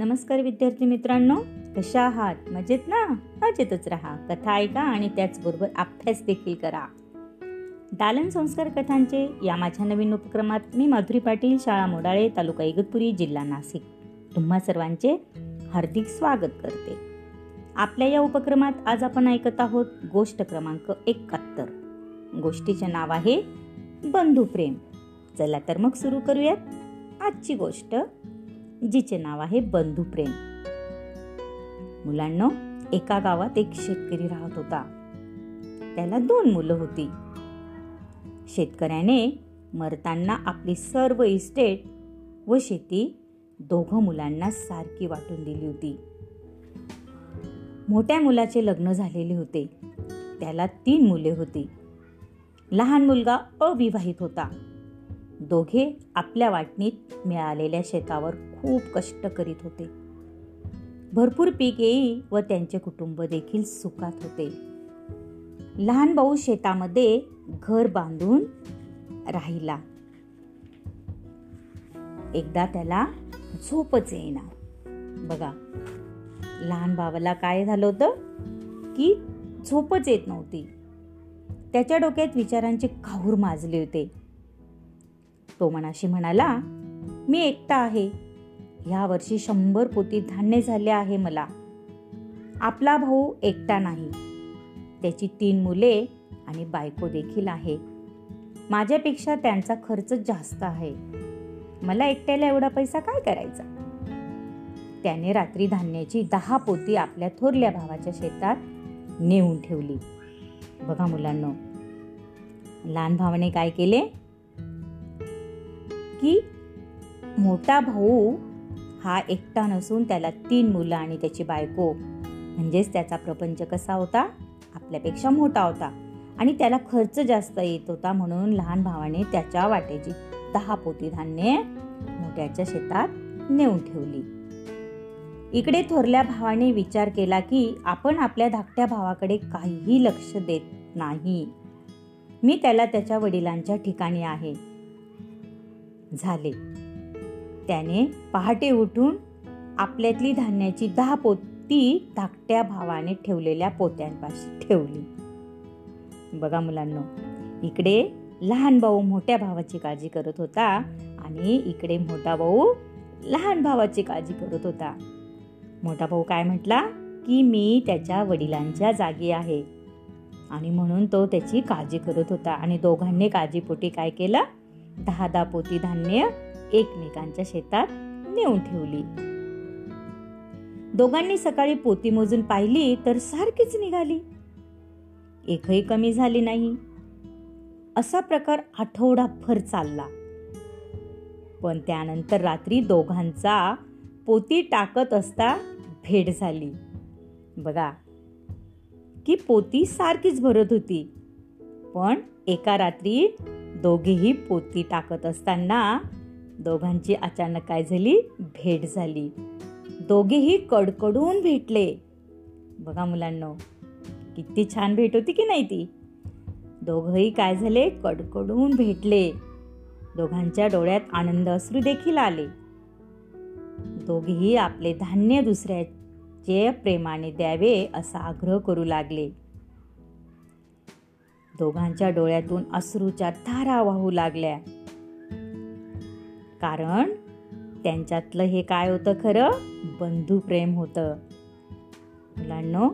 नमस्कार विद्यार्थी मित्रांनो. कशा आहात? मजेत ना? मजेतच राहा. कथा ऐका आणि त्याचबरोबर अभ्यास देखील करा. दालन संस्कार कथांचे या माझ्या नवीन उपक्रमात मी माधुरी पाटील शाळा मोडाळे तालुका इगतपुरी जिल्हा नाशिक. तुम्हा सर्वांचे हार्दिक स्वागत करते. आपल्या या उपक्रमात आज आपण ऐकत आहोत गोष्ट क्रमांक एकाहत्तर. गोष्टीचे नाव आहे बंधुप्रेम. चला तर मग सुरू करूयात आजची गोष्ट. जिचे नाव आहे बंधुप्रेम मुलांना एका गावात एक शेतकरी राहत होता. त्याला दोन मुलं होती. शेतकऱ्याने मरताना आपली सर्व इस्टेट व शेती दोघं मुलांना सारखी वाटून दिली होती. मोठ्या मुलाचे लग्न झालेले होते. त्याला तीन मुले होती. लहान मुलगा अविवाहित होता. दोघे आपल्या वाटणीत मिळालेल्या शेतावर खूप कष्ट करीत होते. भरपूर पीक येई व त्यांचे कुटुंब देखील सुखात होते. लहान भाऊ शेतामध्ये घर बांधून राहिला. एकदा त्याला झोपच येईना. बघा लहान भावाला काय झालं होतं? की झोपच येत नव्हती. त्याच्या डोक्यात विचारांचे काहूर माजले होते. तो मनाशी म्हणाला मी एकटा आहे. ह्या वर्षी शंभर पोती धान्य झाले आहे मला. आपला भाऊ एकटा नाही. त्याची तीन मुले आणि बायको देखील आहे. माझ्यापेक्षा त्यांचा खर्च जास्त आहे. मला एकट्याला एवढा पैसा काय करायचा? त्याने रात्री धान्याची दहा पोती आपल्या थोरल्या भावाच्या शेतात नेऊन ठेवली. बघा मुलांना लहान भावाने काय केले? की मोठा भाऊ हा एकटा नसून त्याला तीन मुलं आणि त्याची बायको. म्हणजेच त्याचा प्रपंच कसा होता? आपल्यापेक्षा मोठा होता. आणि त्याला खर्च जास्त येत होता म्हणून लहान भावाने त्याच्या वाटेची दहा पोती धान्य मोठ्याच्या शेतात नेऊन ठेवली. इकडे थोरल्या भावाने विचार केला की आपण आपल्या धाकट्या भावाकडे काहीही लक्ष देत नाही. मी त्याला त्याच्या वडिलांच्या ठिकाणी आहे. झाले. त्याने पहाटे उठून आपल्यातली धान्याची दहा पोती धाकट्या भावाने ठेवलेल्या पोत्यांपाशी ठेवली. बघा मुलांना इकडे लहान भाऊ मोठ्या भावाची काळजी करत होता आणि इकडे मोठा भाऊ लहान भावाची काळजी करत होता. मोठा भाऊ काय म्हटला? की मी त्याच्या वडिलांच्या जागी आहे. आणि म्हणून तो त्याची काळजी करत होता. आणि दोघांनी काळजीपोटी काय केलं? दहा दहा पोती धान्य एकमेकांच्या शेतात नेऊन ठेवली. दोघांनी सकाळी पोती मोजून पाहिली तर सारखीच निघाली. एकही कमी झाली नाही. असा प्रकार आठवडाभर चालला. पण त्यानंतर रात्री दोघांचा पोती टाकत असता भेट झाली. बघा की पोती सारखीच भरत होती. पण एका रात्री दोघेही पोती टाकत असताना दोघांची अचानक काय झाली? भेट झाली. दोघेही कडकडून भेटले. बघा मुलांना किती छान भेट होती की नाही ती? दोघंही काय झाले? कडकडून भेटले. दोघांच्या डोळ्यात आनंद अश्रू देखील आले. दोघेही आपले धान्य दुसऱ्याचे प्रेमाने द्यावे असा आग्रह करू लागले. दोघांच्या डोळ्यातून अश्रूच्या धारा वाहू लागल्या. कारण त्यांच्यातलं हे काय होतं खरं? बंधू प्रेम होतं. मुलांनो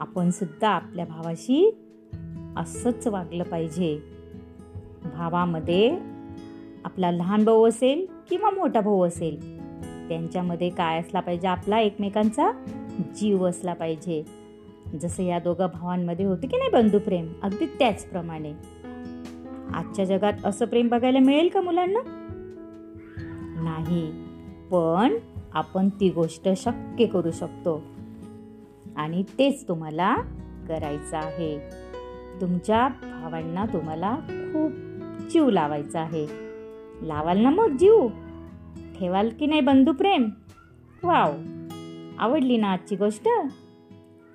आपण सुद्धा आपल्या भावाशी असंच वागलं पाहिजे. भावामध्ये आपला लहान भाऊ असेल किंवा मोठा भाऊ असेल त्यांच्यामध्ये काय असला पाहिजे? आपला एकमेकांचा जीव असला पाहिजे. जसं या दोघा भावांमध्ये होते की नाही बंधुप्रेम अगदी त्याचप्रमाणे. आजच्या जगात असं प्रेम बघायला मिळेल का मुलांना? नाही. पण आपण ती गोष्ट शक्य करू शकतो. आणि तेच तुम्हाला करायचं आहे. तुमच्या भावांना तुम्हाला खूप जीव लावायचा आहे. लावाल ना मग जीव? ठेवाल की नाही बंधुप्रेम वाव. आवडली ना आजची गोष्ट?